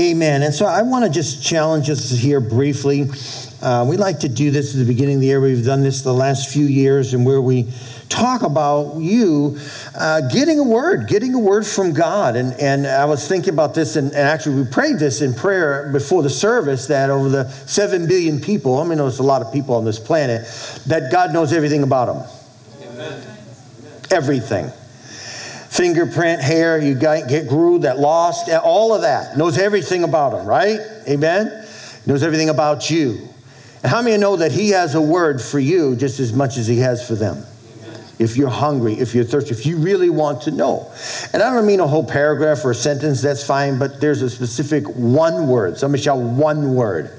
Amen. And so I want to just challenge us here briefly. Uh, we like to do this at the beginning of the year. We've done this the last few years, and where we talk about you uh, getting a word, getting a word from God. And, and I was thinking about this, and, and, actually, we prayed this in prayer before the service that over the seven billion people, I mean, there's a lot of people on this planet, that God knows everything about them. Amen. Everything fingerprint, hair you get grew, that lost, all of that. Knows everything about him, right? Amen? Knows everything about you. And how many know that he has a word for you just as much as he has for them? If you're hungry, if you're thirsty, if you really want to know. And I don't mean a whole paragraph or a sentence, that's fine, but there's a specific one word. Somebody shout one word.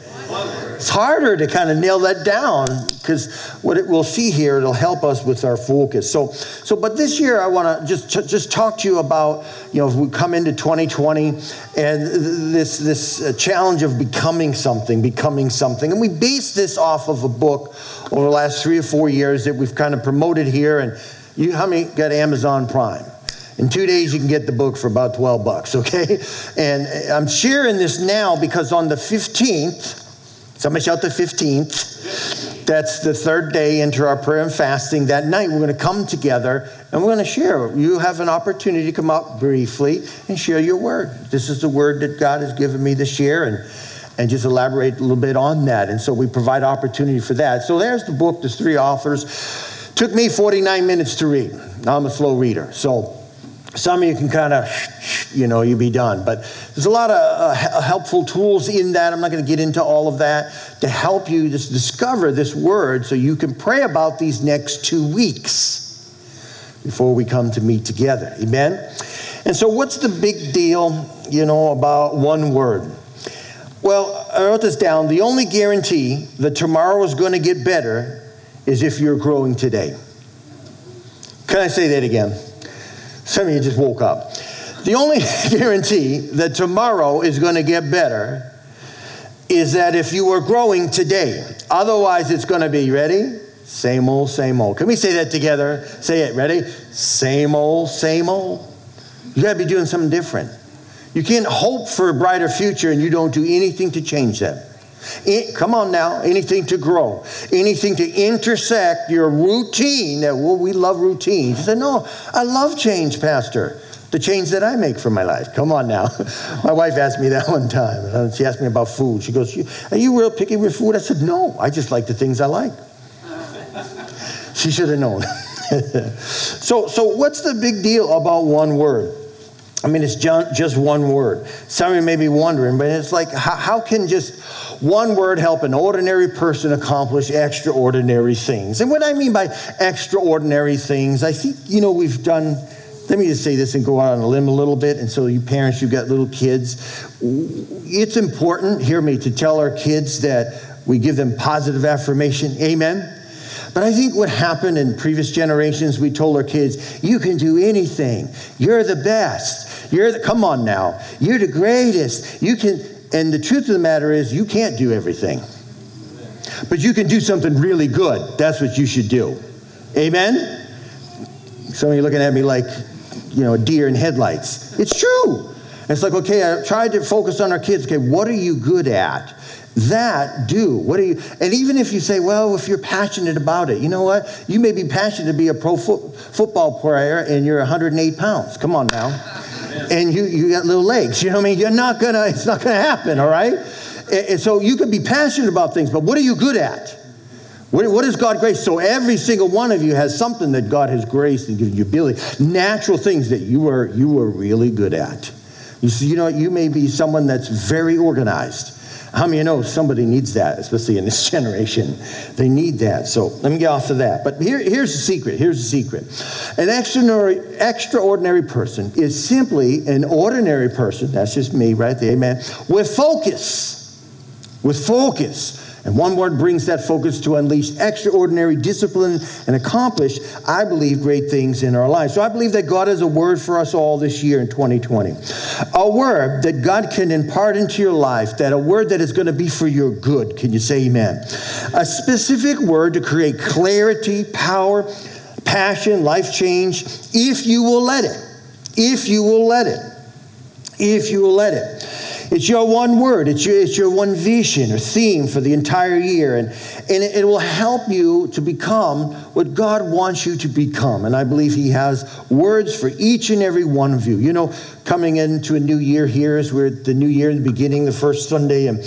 It's harder to kind of nail that down because what it, we'll see here, it'll help us with our focus. So, so but this year I want to just just talk to you about, you know, we come into 2020 and this this uh, challenge of becoming something, becoming something, and we base this off of a book over the last three or four years that we've kind of promoted here. And you, how many got Amazon Prime? In two days, you can get the book for about 12 bucks, okay? And I'm sharing this now because on the 15th, Somebody shout the 15th. That's the third day into our prayer and fasting. That night, we're going to come together and we're going to share. You have an opportunity to come up briefly and share your word. This is the word that God has given me to share and, and just elaborate a little bit on that. And so we provide opportunity for that. So there's the book, there's three authors. Took me 49 minutes to read. I'm a slow reader. So some of you can kind of, you know, you be done. But there's a lot of uh, helpful tools in that. I'm not going to get into all of that to help you just discover this word so you can pray about these next two weeks before we come to meet together. Amen? And so, what's the big deal, you know, about one word? Well, I wrote this down. The only guarantee that tomorrow is going to get better is if you're growing today. Can I say that again? Some of you just woke up. The only guarantee that tomorrow is going to get better is that if you are growing today, otherwise it's going to be ready. Same old, same old. Can we say that together? Say it. Ready? Same old, same old. You got to be doing something different. You can't hope for a brighter future and you don't do anything to change that. Come on now, anything to grow, anything to intersect your routine. Well, we love routines. You said, No, I love change, Pastor. The change that I make for my life. Come on now. my wife asked me that one time. Uh, she asked me about food. She goes, Are you real picky with food? I said, No, I just like the things I like. she should have known. so, so, what's the big deal about one word? I mean, it's just one word. Some of you may be wondering, but it's like, how, can just one word help an ordinary person accomplish extraordinary things? And what I mean by extraordinary things, I think, you know, we've done, let me just say this and go out on a limb a little bit. And so, you parents, you've got little kids, it's important, hear me, to tell our kids that we give them positive affirmation. Amen. But I think what happened in previous generations, we told our kids, you can do anything. You're the best. You're the, come on now. You're the greatest. You can, and the truth of the matter is, you can't do everything. But you can do something really good. That's what you should do. Amen? Some of you looking at me like, you know, a deer in headlights. It's true. It's like, okay, I tried to focus on our kids. Okay, what are you good at? That do. What are you? And even if you say, well, if you're passionate about it, you know what? You may be passionate to be a pro fo- football player and you're 108 pounds. Come on now and you, you got little legs. You know what I mean? You're not gonna, it's not gonna happen, all right? And, and so you can be passionate about things, but what are you good at? What, what is God grace? So every single one of you has something that God has graced and given you ability, natural things that you are you are really good at. You see, you know, you may be someone that's very organized. How many you know somebody needs that, especially in this generation? They need that. So let me get off to that. But here, here's the secret. Here's the secret. An extraordinary, extraordinary person is simply an ordinary person. That's just me right there, amen. With focus. With focus. And one word brings that focus to unleash extraordinary discipline and accomplish, I believe, great things in our lives. So I believe that God has a word for us all this year in 2020. A word that God can impart into your life, that a word that is going to be for your good. Can you say amen? A specific word to create clarity, power, passion, life change, if you will let it. If you will let it. If you will let it. It's your one word, it's your, it's your one vision or theme for the entire year. And, and it, will help you to become what God wants you to become. And I believe He has words for each and every one of you. You know, coming into a new year here as we're at the new year in the beginning, the first Sunday, and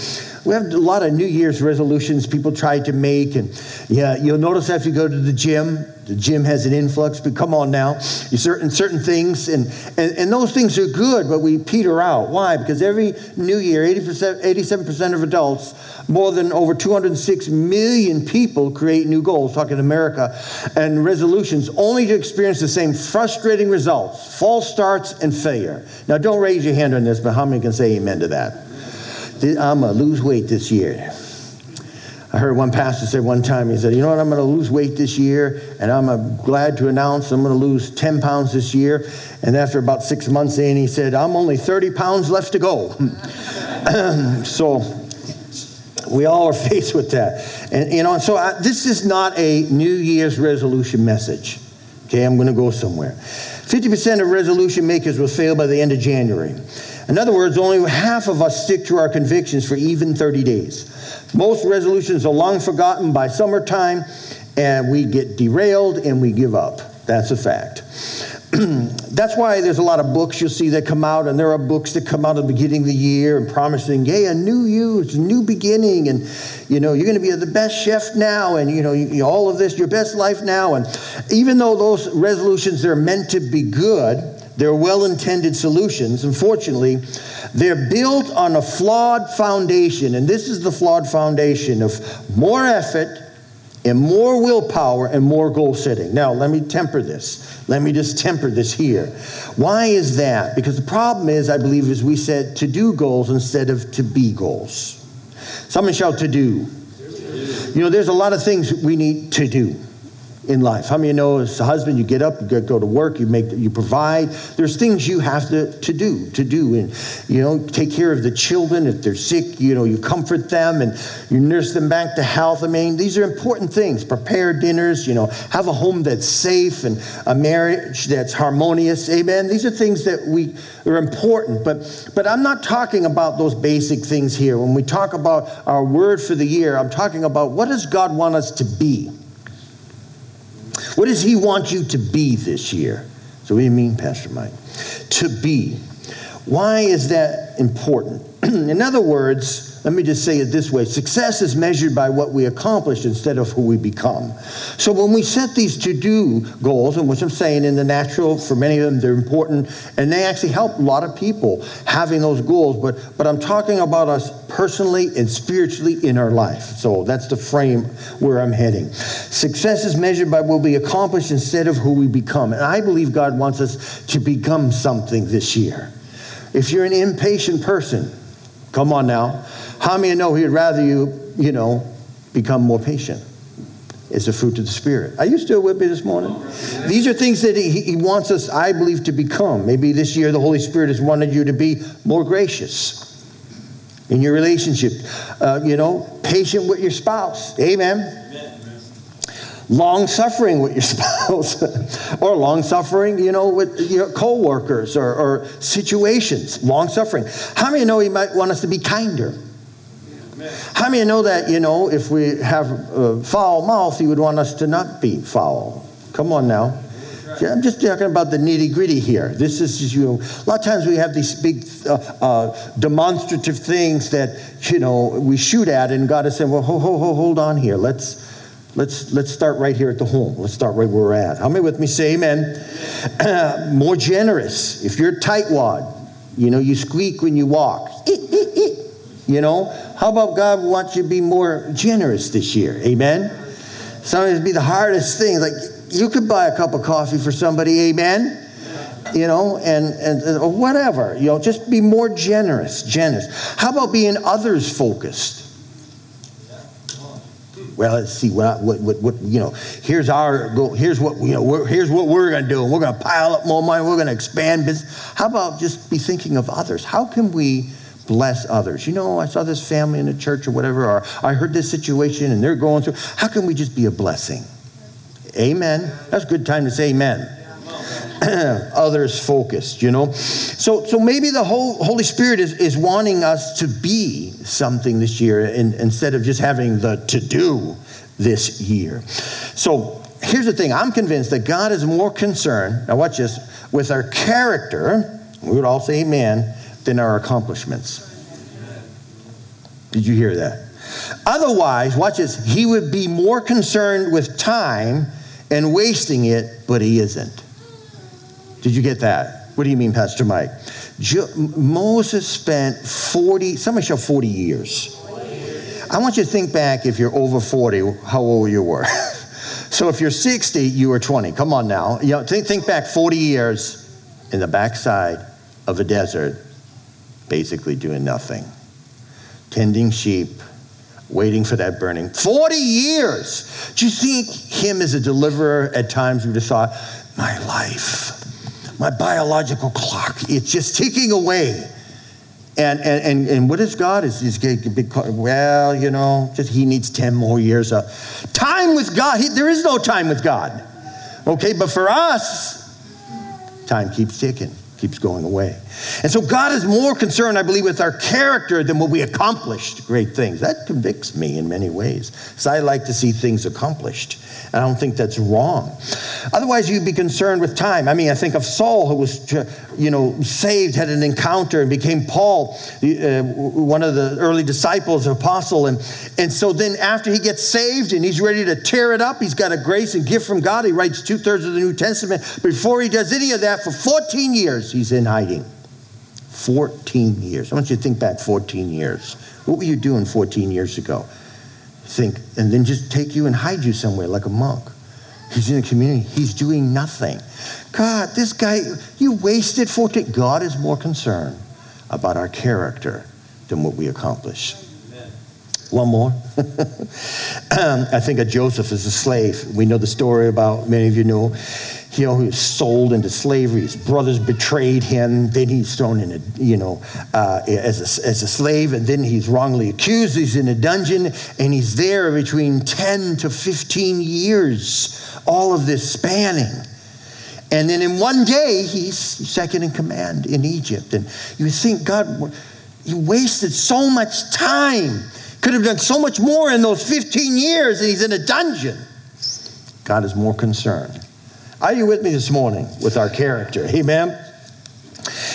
we have a lot of New Year's resolutions people try to make. And yeah, you'll notice if you go to the gym, the gym has an influx, but come on now. You certain certain things, and, and, and those things are good, but we peter out. Why? Because every new year, 80%, 87% of adults, more than over 206 million people create new goals, talking America, and resolutions, only to experience the same frustrating results, false starts, and failure. Now, don't raise your hand on this, but how many can say amen to that? I'm going to lose weight this year. I heard one pastor say one time, he said, You know what? I'm going to lose weight this year, and I'm uh, glad to announce I'm going to lose 10 pounds this year. And after about six months in, he said, I'm only 30 pounds left to go. so we all are faced with that. And, you know, so I, this is not a New Year's resolution message. Okay, I'm going to go somewhere. 50% of resolution makers will fail by the end of January. In other words, only half of us stick to our convictions for even 30 days. Most resolutions are long forgotten by summertime, and we get derailed and we give up. That's a fact. That's why there's a lot of books you'll see that come out, and there are books that come out at the beginning of the year and promising, hey, a new you, it's a new beginning, and you know, you're going to be the best chef now, and you know, you, all of this, your best life now. And even though those resolutions they're meant to be good, they're well intended solutions. Unfortunately, they're built on a flawed foundation. And this is the flawed foundation of more effort and more willpower and more goal setting. Now, let me temper this. Let me just temper this here. Why is that? Because the problem is, I believe, is we said to do goals instead of to be goals. Someone shout to do. You know, there's a lot of things we need to do in life. How many of you know as a husband, you get up, you go to work, you make, you provide. There's things you have to, to do, to do, and you know, take care of the children if they're sick. You know, you comfort them and you nurse them back to health. I mean, these are important things. Prepare dinners. You know, have a home that's safe and a marriage that's harmonious. Amen. These are things that we are important. But but I'm not talking about those basic things here. When we talk about our word for the year, I'm talking about what does God want us to be. What does he want you to be this year? So, what do you mean, Pastor Mike? To be. Why is that important? In other words, let me just say it this way success is measured by what we accomplish instead of who we become. So when we set these to do goals, and which I'm saying in the natural, for many of them, they're important, and they actually help a lot of people having those goals, but, but I'm talking about us personally and spiritually in our life. So that's the frame where I'm heading. Success is measured by what we accomplish instead of who we become. And I believe God wants us to become something this year. If you're an impatient person, come on now. How many know he'd rather you, you know, become more patient? It's a fruit of the Spirit. Are you still with me this morning? These are things that he, he wants us, I believe, to become. Maybe this year the Holy Spirit has wanted you to be more gracious in your relationship. Uh, you know, patient with your spouse. Amen long suffering with your spouse or long suffering you know with your co-workers or, or situations long suffering how many know he might want us to be kinder how many know that, you know, if we have a foul mouth, he would want us to not be foul? Come on now. I'm just talking about the nitty gritty here. This is just, you know, a lot of times we have these big uh, uh, demonstrative things that, you know, we shoot at, and God is saying, well, ho, ho, ho, hold on here. Let's, let's, let's start right here at the home. Let's start right where we're at. How many with me say amen? more generous. If you're tightwad, you know, you squeak when you walk. You know, how about God wants you to be more generous this year? Amen. Sometimes be the hardest thing. Like you could buy a cup of coffee for somebody, amen. You know, and and or whatever. You know, just be more generous, generous. How about being others focused? Well, let's see what, what, what, what you know. Here's our goal. Here's what you know. here's what we're going to do. We're going to pile up more money. We're going to expand business. How about just be thinking of others? How can we bless others? You know, I saw this family in the church or whatever, or I heard this situation and they're going through. How can we just be a blessing? Amen. That's a good time to say amen. others focused, you know. So, so maybe the whole Holy Spirit is, is wanting us to be something this year in, instead of just having the to do this year. So here's the thing I'm convinced that God is more concerned, now watch this, with our character, we would all say amen, than our accomplishments. Did you hear that? Otherwise, watch this, he would be more concerned with time and wasting it, but he isn't. Did you get that? What do you mean, Pastor Mike? Jo- Moses spent 40, somebody show 40 years. I want you to think back if you're over 40, how old you were. so if you're 60, you were 20. Come on now. You know, think, think back 40 years in the backside of a desert, basically doing nothing, tending sheep, waiting for that burning. 40 years. Do you think him as a deliverer at times would have thought, my life, my biological clock, it's just ticking away. And, and, and, and what is God? Is big, well, you know, just he needs 10 more years of time with God. He, there is no time with God. Okay, but for us, time keeps ticking keeps going away. And so God is more concerned, I believe, with our character than what we accomplished great things. That convicts me in many ways. So I like to see things accomplished. And I don't think that's wrong. Otherwise, you'd be concerned with time. I mean, I think of Saul, who was, you know, saved, had an encounter, and became Paul, uh, one of the early disciples, apostle. And, and so then, after he gets saved and he's ready to tear it up, he's got a grace and gift from God. He writes two thirds of the New Testament. Before he does any of that, for 14 years, he's in hiding. 14 years. I want you to think back 14 years. What were you doing 14 years ago? think, and then just take you and hide you somewhere like a monk. He's in the community. He's doing nothing. God, this guy, you wasted 14. God is more concerned about our character than what we accomplish. One more. um, I think of Joseph as a slave. We know the story about, many of you know, you know, he was sold into slavery. His brothers betrayed him. Then he's thrown in a, you know, uh, as, a, as a slave. And then he's wrongly accused. He's in a dungeon and he's there between 10 to 15 years, all of this spanning. And then in one day, he's second in command in Egypt. And you think, God, you wasted so much time. Could have done so much more in those 15 years, and he's in a dungeon. God is more concerned are you with me this morning with our character? Amen.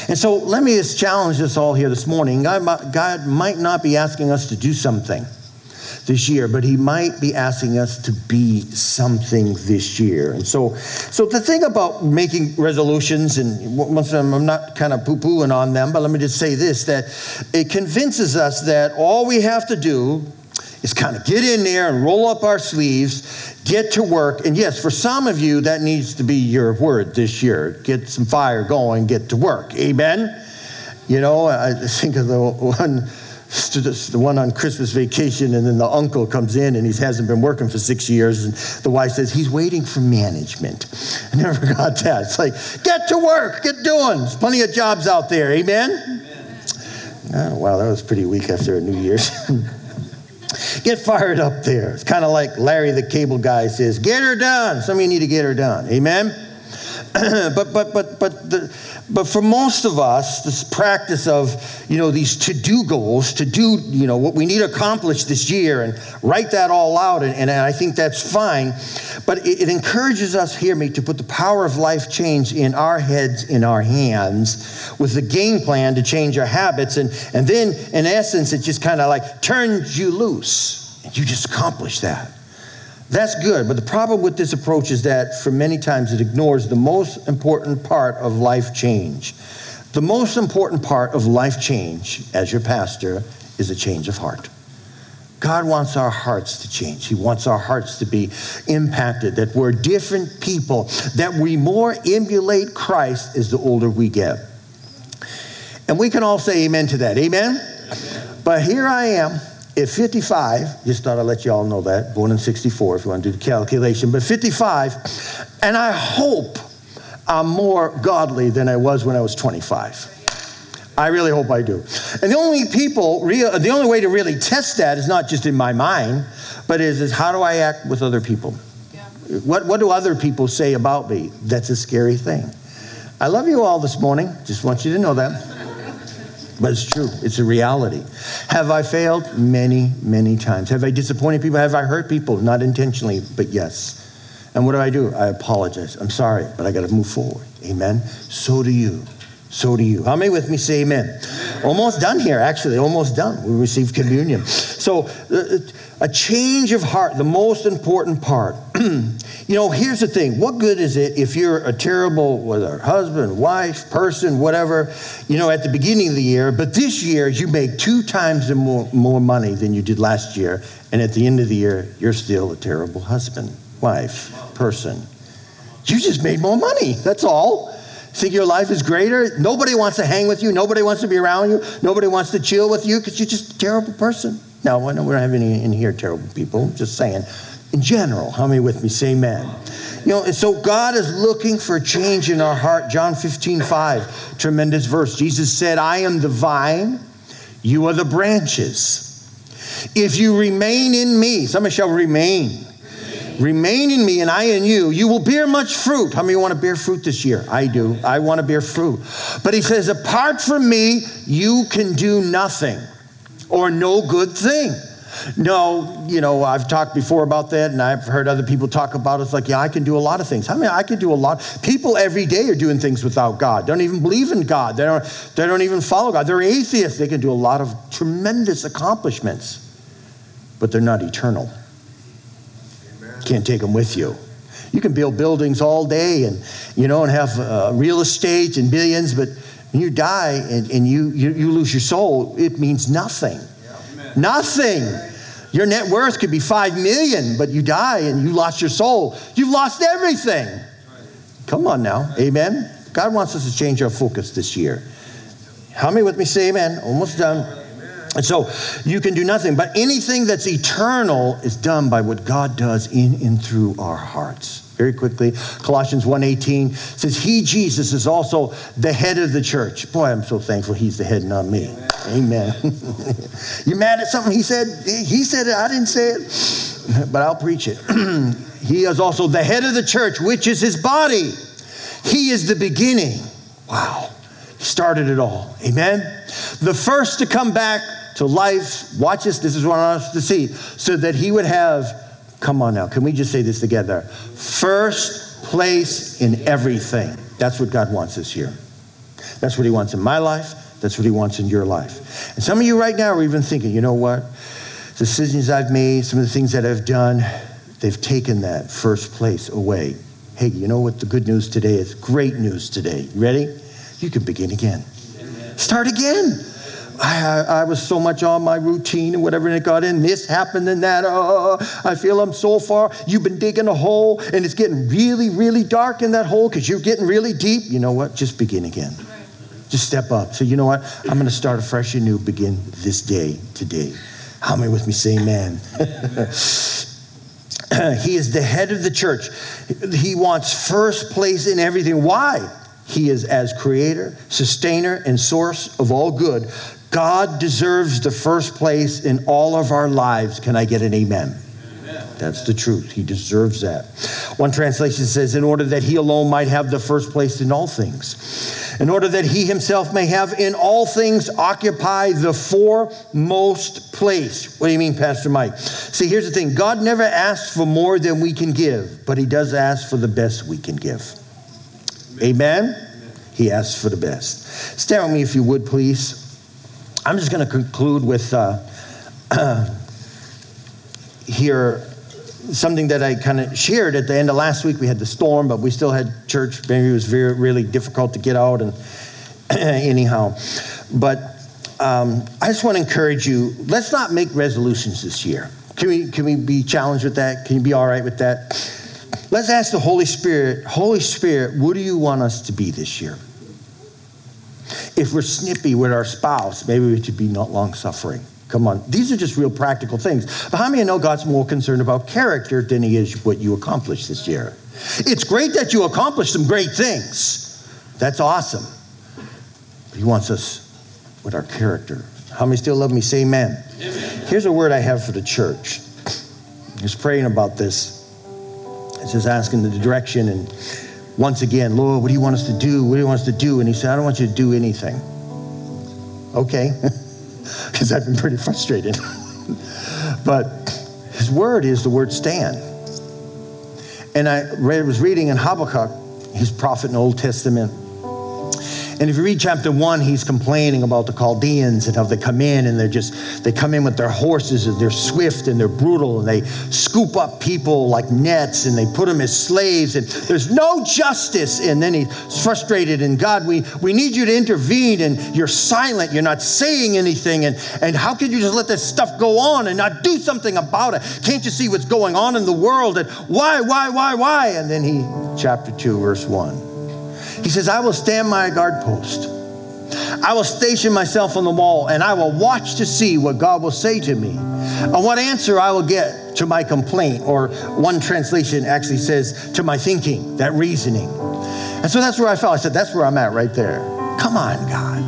And so let me just challenge us all here this morning. God, God might not be asking us to do something this year, but he might be asking us to be something this year. And so, so the thing about making resolutions, and of I'm not kind of poo pooing on them, but let me just say this that it convinces us that all we have to do is kind of get in there and roll up our sleeves, get to work. And yes, for some of you, that needs to be your word this year. Get some fire going, get to work. Amen? You know, I think of the one. The one on Christmas vacation, and then the uncle comes in and he hasn't been working for six years. And the wife says, He's waiting for management. I never got that. It's like, get to work, get doing. There's plenty of jobs out there. Amen? Amen. Oh, wow, that was pretty weak after a New Year's. Get fired up there. It's kind of like Larry the cable guy says, get her done. Some of you need to get her done. Amen? but but but but the, but for most of us, this practice of you know these to-do goals, to do you know what we need to accomplish this year, and write that all out, and, and I think that's fine. But it, it encourages us, hear me, to put the power of life change in our heads, in our hands, with the game plan to change our habits, and and then in essence, it just kind of like turns you loose, and you just accomplish that. That's good, but the problem with this approach is that for many times it ignores the most important part of life change. The most important part of life change as your pastor is a change of heart. God wants our hearts to change. He wants our hearts to be impacted, that we're different people, that we more emulate Christ as the older we get. And we can all say amen to that. Amen? amen. But here I am at 55, just thought I'd let you all know that, born in 64 if you want to do the calculation, but 55, and I hope I'm more godly than I was when I was 25. I really hope I do. And the only people, real, the only way to really test that is not just in my mind, but is, is how do I act with other people? Yeah. What, what do other people say about me? That's a scary thing. I love you all this morning. Just want you to know that. But it's true, it's a reality. Have I failed? Many, many times. Have I disappointed people? Have I hurt people? Not intentionally, but yes. And what do I do? I apologize. I'm sorry, but I got to move forward. Amen. So do you so do you. How many with me say amen? Almost done here, actually, almost done. We received communion. So, uh, a change of heart, the most important part. you know, here's the thing what good is it if you're a terrible, whether husband, wife, person, whatever, you know, at the beginning of the year, but this year you make two times more, more money than you did last year, and at the end of the year, you're still a terrible husband, wife, person. You just made more money, that's all. Think your life is greater? Nobody wants to hang with you. Nobody wants to be around you. Nobody wants to chill with you because you're just a terrible person. No, we don't have any in here terrible people. Just saying. In general, how many with me say amen? You know, and so God is looking for change in our heart. John 15, 5, tremendous verse. Jesus said, I am the vine, you are the branches. If you remain in me, somebody shall remain Remain in me and I in you. You will bear much fruit. How many want to bear fruit this year? I do. I want to bear fruit. But he says, apart from me, you can do nothing or no good thing. No, you know, I've talked before about that, and I've heard other people talk about it. It's like, yeah, I can do a lot of things. I mean, I can do a lot. People every day are doing things without God. Don't even believe in God. They don't, they don't even follow God. They're atheists. They can do a lot of tremendous accomplishments, but they're not eternal. Can't take them with you. You can build buildings all day and, you know, and have uh, real estate and billions, but when you die and, and you, you, you lose your soul, it means nothing. Yeah. Nothing. Your net worth could be five million, but you die and you lost your soul. You've lost everything. Come on now. Amen. God wants us to change our focus this year. How many with me say amen? Almost done. And so you can do nothing, but anything that's eternal is done by what God does in and through our hearts. Very quickly, Colossians 1:18 says he Jesus is also the head of the church. Boy, I'm so thankful he's the head, not me. Amen. Amen. you mad at something he said? He said it, I didn't say it, but I'll preach it. he is also the head of the church, which is his body. He is the beginning. Wow. He started it all. Amen. The first to come back to life. Watch this. This is what I want us to see. So that he would have, come on now, can we just say this together? First place in everything. That's what God wants this year. That's what he wants in my life. That's what he wants in your life. And some of you right now are even thinking, you know what? Decisions I've made, some of the things that I've done, they've taken that first place away. Hey, you know what the good news today is? Great news today. Ready? You can begin again. Start again. I, I, was so much on my routine and whatever, and it got in. This happened and that. Oh, I feel I'm so far. You've been digging a hole, and it's getting really, really dark in that hole because you're getting really deep. You know what? Just begin again. Just step up. So, you know what? I'm going to start afresh and new, begin this day, today. How many with me say amen? he is the head of the church. He wants first place in everything. Why? He is as creator, sustainer, and source of all good. God deserves the first place in all of our lives. Can I get an amen? amen? That's the truth. He deserves that. One translation says, in order that he alone might have the first place in all things, in order that he himself may have in all things occupy the foremost place. What do you mean, Pastor Mike? See, here's the thing God never asks for more than we can give, but he does ask for the best we can give. Amen? amen? He asks for the best. Stand with me if you would, please. I'm just going to conclude with uh, here something that I kind of shared at the end of last week. We had the storm, but we still had church. Maybe it was very, really difficult to get out, and anyhow. But um, I just want to encourage you. Let's not make resolutions this year. Can we? Can we be challenged with that? Can you be all right with that? Let's ask the Holy Spirit. Holy Spirit, what do you want us to be this year? If we're snippy with our spouse, maybe we should be not long suffering. Come on. These are just real practical things. But how many know God's more concerned about character than he is what you accomplished this year? It's great that you accomplished some great things. That's awesome. But he wants us with our character. How many still love me? Say amen. amen. Here's a word I have for the church. I was praying about this. It's just asking the direction and once again, Lord, what do you want us to do? What do you want us to do? And he said, I don't want you to do anything. Okay. Because I've been pretty frustrated. but his word is the word stand. And I was reading in Habakkuk, his prophet in the Old Testament, and if you read chapter one, he's complaining about the Chaldeans and how they come in and they're just, they come in with their horses and they're swift and they're brutal and they scoop up people like nets and they put them as slaves and there's no justice. And then he's frustrated and God, we, we need you to intervene and you're silent. You're not saying anything. And, and how could you just let this stuff go on and not do something about it? Can't you see what's going on in the world? And why, why, why, why? And then he, chapter two, verse one. He says, I will stand my guard post. I will station myself on the wall and I will watch to see what God will say to me and what answer I will get to my complaint. Or one translation actually says, to my thinking, that reasoning. And so that's where I felt. I said, that's where I'm at right there. Come on, God.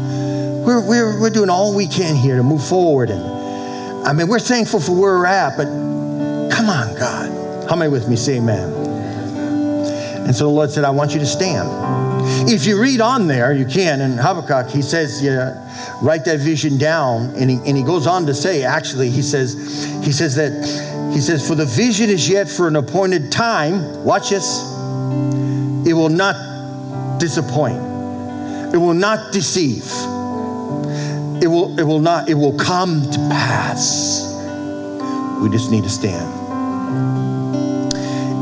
We're, we're, we're doing all we can here to move forward. And I mean, we're thankful for where we're at, but come on, God. How many with me? Say amen. And so the Lord said, I want you to stand. If you read on there, you can. In Habakkuk, he says, yeah, write that vision down. And he, and he goes on to say, actually, he says, he says that, he says, for the vision is yet for an appointed time. Watch this. It will not disappoint. It will not deceive. It will, it will not, it will come to pass. We just need to stand.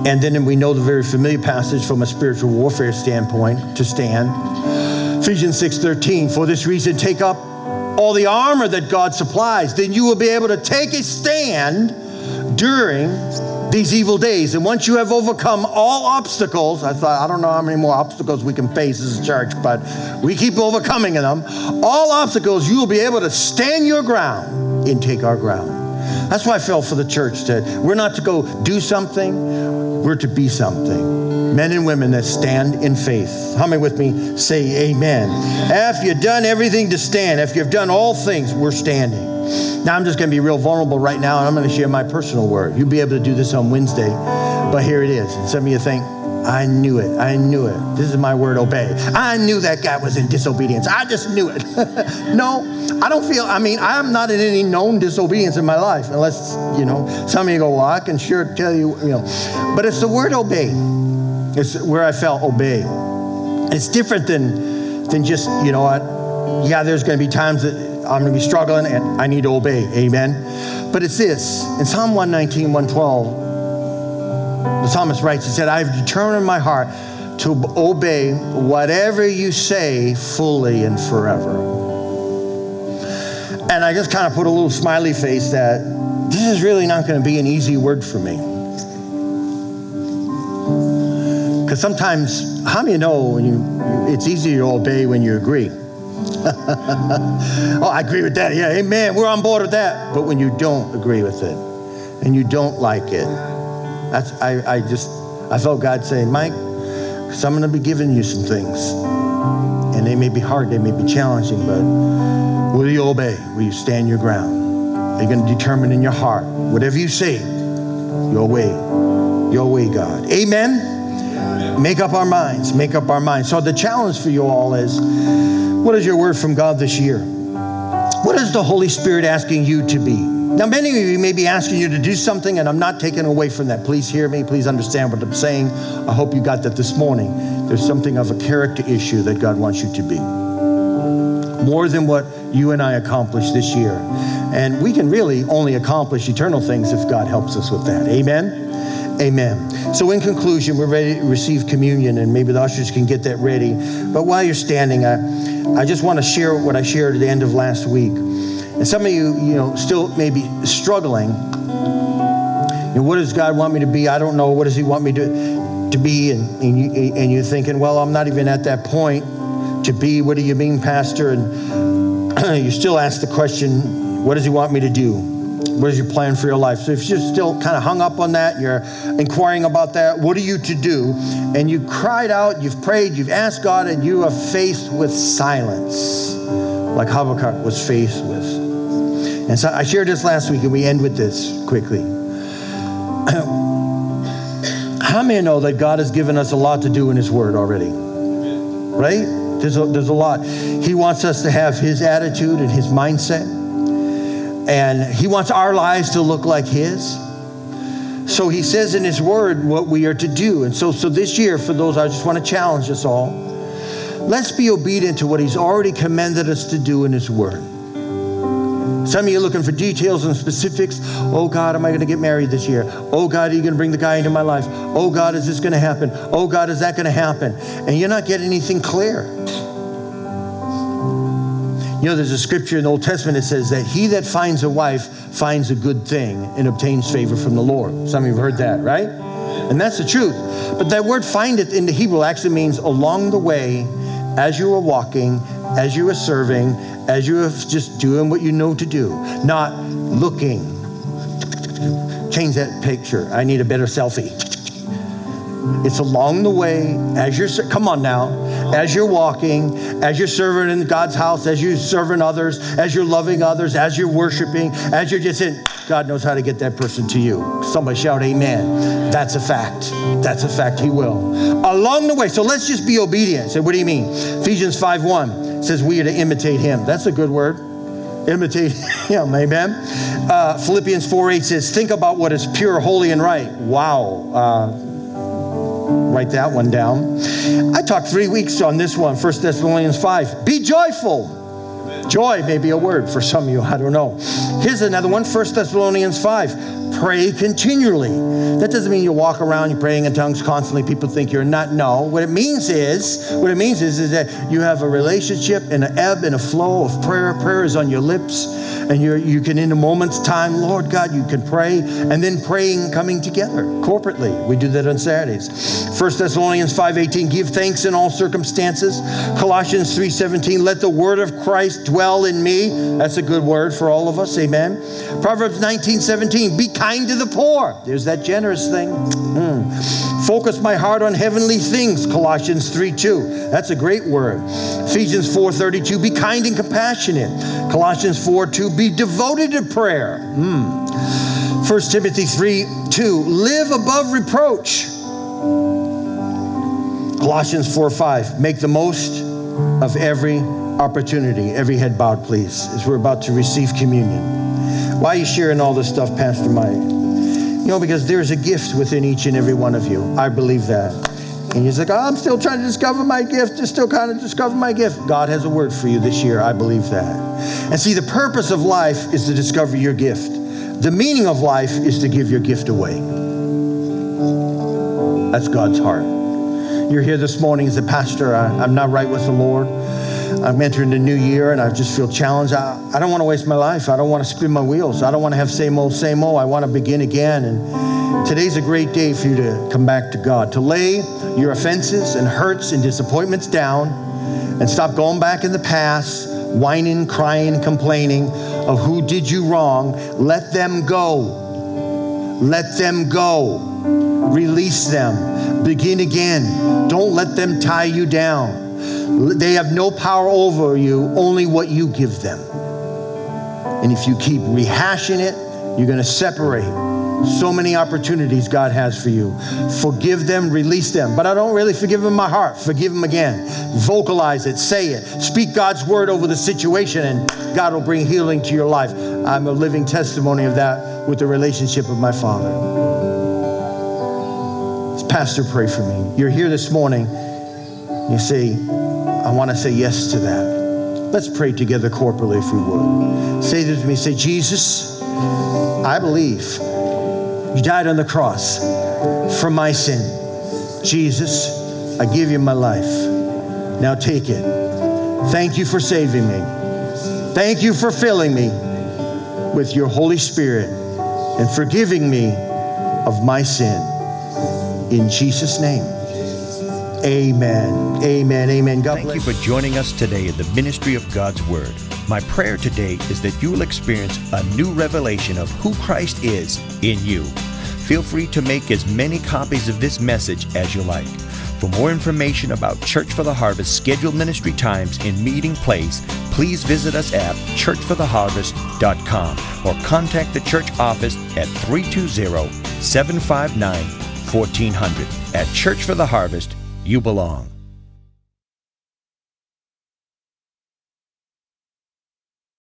And then we know the very familiar passage from a spiritual warfare standpoint to stand. Ephesians 6:13, for this reason take up all the armor that God supplies, then you will be able to take a stand during these evil days. And once you have overcome all obstacles, I thought, I don't know how many more obstacles we can face as a church, but we keep overcoming them. All obstacles, you will be able to stand your ground and take our ground. That's why I felt for the church that we're not to go do something, we're to be something. Men and women that stand in faith. How with me say amen? After you've done everything to stand, after you've done all things, we're standing. Now, I'm just going to be real vulnerable right now, and I'm going to share my personal word. You'll be able to do this on Wednesday, but here it is. And some of you think, I knew it. I knew it. This is my word, obey. I knew that guy was in disobedience. I just knew it. no, I don't feel, I mean, I'm not in any known disobedience in my life, unless, you know, some of you go, well, I can sure tell you, you know. But it's the word obey. It's where I felt obey. It's different than, than just, you know what, yeah, there's going to be times that I'm going to be struggling and I need to obey. Amen. But it's this in Psalm 119, 112, the psalmist writes, he said, I've determined in my heart to obey whatever you say fully and forever. And I just kind of put a little smiley face that this is really not going to be an easy word for me. Because sometimes, how many know when you, it's easier to obey when you agree? oh, I agree with that. Yeah, amen. We're on board with that. But when you don't agree with it and you don't like it, that's, I, I just, I felt God saying, Mike, because I'm going to be giving you some things. And they may be hard, they may be challenging, but will you obey? Will you stand your ground? Are you going to determine in your heart, whatever you say, your way, your way, God. Amen? Make up our minds, make up our minds. So the challenge for you all is what is your word from God this year? What is the Holy Spirit asking you to be? Now, many of you may be asking you to do something, and I'm not taking away from that. Please hear me. Please understand what I'm saying. I hope you got that this morning. There's something of a character issue that God wants you to be. More than what you and I accomplished this year. And we can really only accomplish eternal things if God helps us with that. Amen? Amen. So, in conclusion, we're ready to receive communion, and maybe the ushers can get that ready. But while you're standing, I, I just want to share what I shared at the end of last week. And some of you, you know, still maybe struggling. You know, what does God want me to be? I don't know. What does He want me to, to be? And, and, you, and you're thinking, well, I'm not even at that point to be. What do you mean, Pastor? And you still ask the question, what does He want me to do? What is your plan for your life? So if you're still kind of hung up on that, you're inquiring about that, what are you to do? And you cried out, you've prayed, you've asked God, and you are faced with silence, like Habakkuk was faced with. And so I shared this last week, and we end with this quickly. How many know that God has given us a lot to do in His Word already? Right? There's a, there's a lot. He wants us to have His attitude and His mindset and He wants our lives to look like His. So He says in His Word what we are to do. And so, so this year, for those, I just want to challenge us all. Let's be obedient to what He's already commanded us to do in His Word. Some of you are looking for details and specifics. Oh God, am I going to get married this year? Oh God, are you going to bring the guy into my life? Oh God, is this going to happen? Oh God, is that going to happen? And you're not getting anything clear. You know, there's a scripture in the Old Testament that says that he that finds a wife finds a good thing and obtains favor from the Lord. Some of you have heard that, right? And that's the truth. But that word find it in the Hebrew actually means along the way, as you are walking, as you are serving, as you are just doing what you know to do, not looking. Change that picture. I need a better selfie. It's along the way, as you're, come on now, as you're walking, as you're serving in God's house, as you're serving others, as you're loving others, as you're worshiping, as you're just in, God knows how to get that person to you. Somebody shout, Amen. That's a fact. That's a fact. He will. Along the way, so let's just be obedient. So, what do you mean? Ephesians 5 1 says we are to imitate him. That's a good word. Imitate him. Amen. Uh, Philippians 4 8 says, Think about what is pure, holy, and right. Wow. Uh, Write that one down. I talked three weeks on this one, 1 Thessalonians 5. Be joyful. Joy may be a word for some of you, I don't know. Here's another one, 1 Thessalonians 5. Pray continually. That doesn't mean you walk around, you're praying in tongues constantly, people think you're not. No. What it means is, what it means is, is that you have a relationship and an ebb and a flow of prayer. Prayer is on your lips and you you can in a moment's time lord god you can pray and then praying coming together corporately. We do that on saturdays. 1 thessalonians 5.18 give thanks in all circumstances. Colossians 3.17 let the word of christ dwell in me. That's a good word for all of us. Amen. Proverbs 19.17 be kind to the poor. There's that generous thing. Mm. Focus my heart on heavenly things colossians 3.2 that's a great word ephesians 4.32 be kind and compassionate colossians 4.2 be devoted to prayer. Mm. 1 Timothy 3 2, live above reproach. Colossians 4 5, make the most of every opportunity. Every head bowed, please, as we're about to receive communion. Why are you sharing all this stuff, Pastor Mike? You know, because there's a gift within each and every one of you. I believe that. And he's like, I'm still trying to discover my gift, just still kind of discover my gift. God has a word for you this year. I believe that. And see, the purpose of life is to discover your gift. The meaning of life is to give your gift away. That's God's heart. You're here this morning as a pastor. I, am not right with the Lord. I'm entering the new year and I just feel challenged. I, I don't want to waste my life. I don't want to spin my wheels. I don't want to have same old, same old. I want to begin again. And today's a great day for you to come back to God, to lay your offenses and hurts and disappointments down and stop going back in the past, whining, crying, complaining of who did you wrong. Let them go. Let them go. Release them. Begin again. Don't let them tie you down. They have no power over you, only what you give them. And if you keep rehashing it, you're going to separate so many opportunities God has for you. Forgive them, release them. But I don't really forgive them in my heart. Forgive them again. Vocalize it, say it. Speak God's word over the situation, and God will bring healing to your life. I'm a living testimony of that with the relationship of my Father. Pastor, pray for me. You're here this morning. You say, I want to say yes to that. Let's pray together corporately if we would. Say this to me. Say, Jesus, I believe you died on the cross for my sin. Jesus, I give you my life. Now take it. Thank you for saving me. Thank you for filling me with your Holy Spirit and forgiving me of my sin. In Jesus' name. Amen. Amen. Amen. God Thank bless. you for joining us today in the ministry of God's Word. My prayer today is that you will experience a new revelation of who Christ is in you. Feel free to make as many copies of this message as you like. For more information about Church for the Harvest scheduled ministry times and meeting place, please visit us at churchfortheharvest.com or contact the church office at 320 759 1400. At Church for the Harvest, you belong.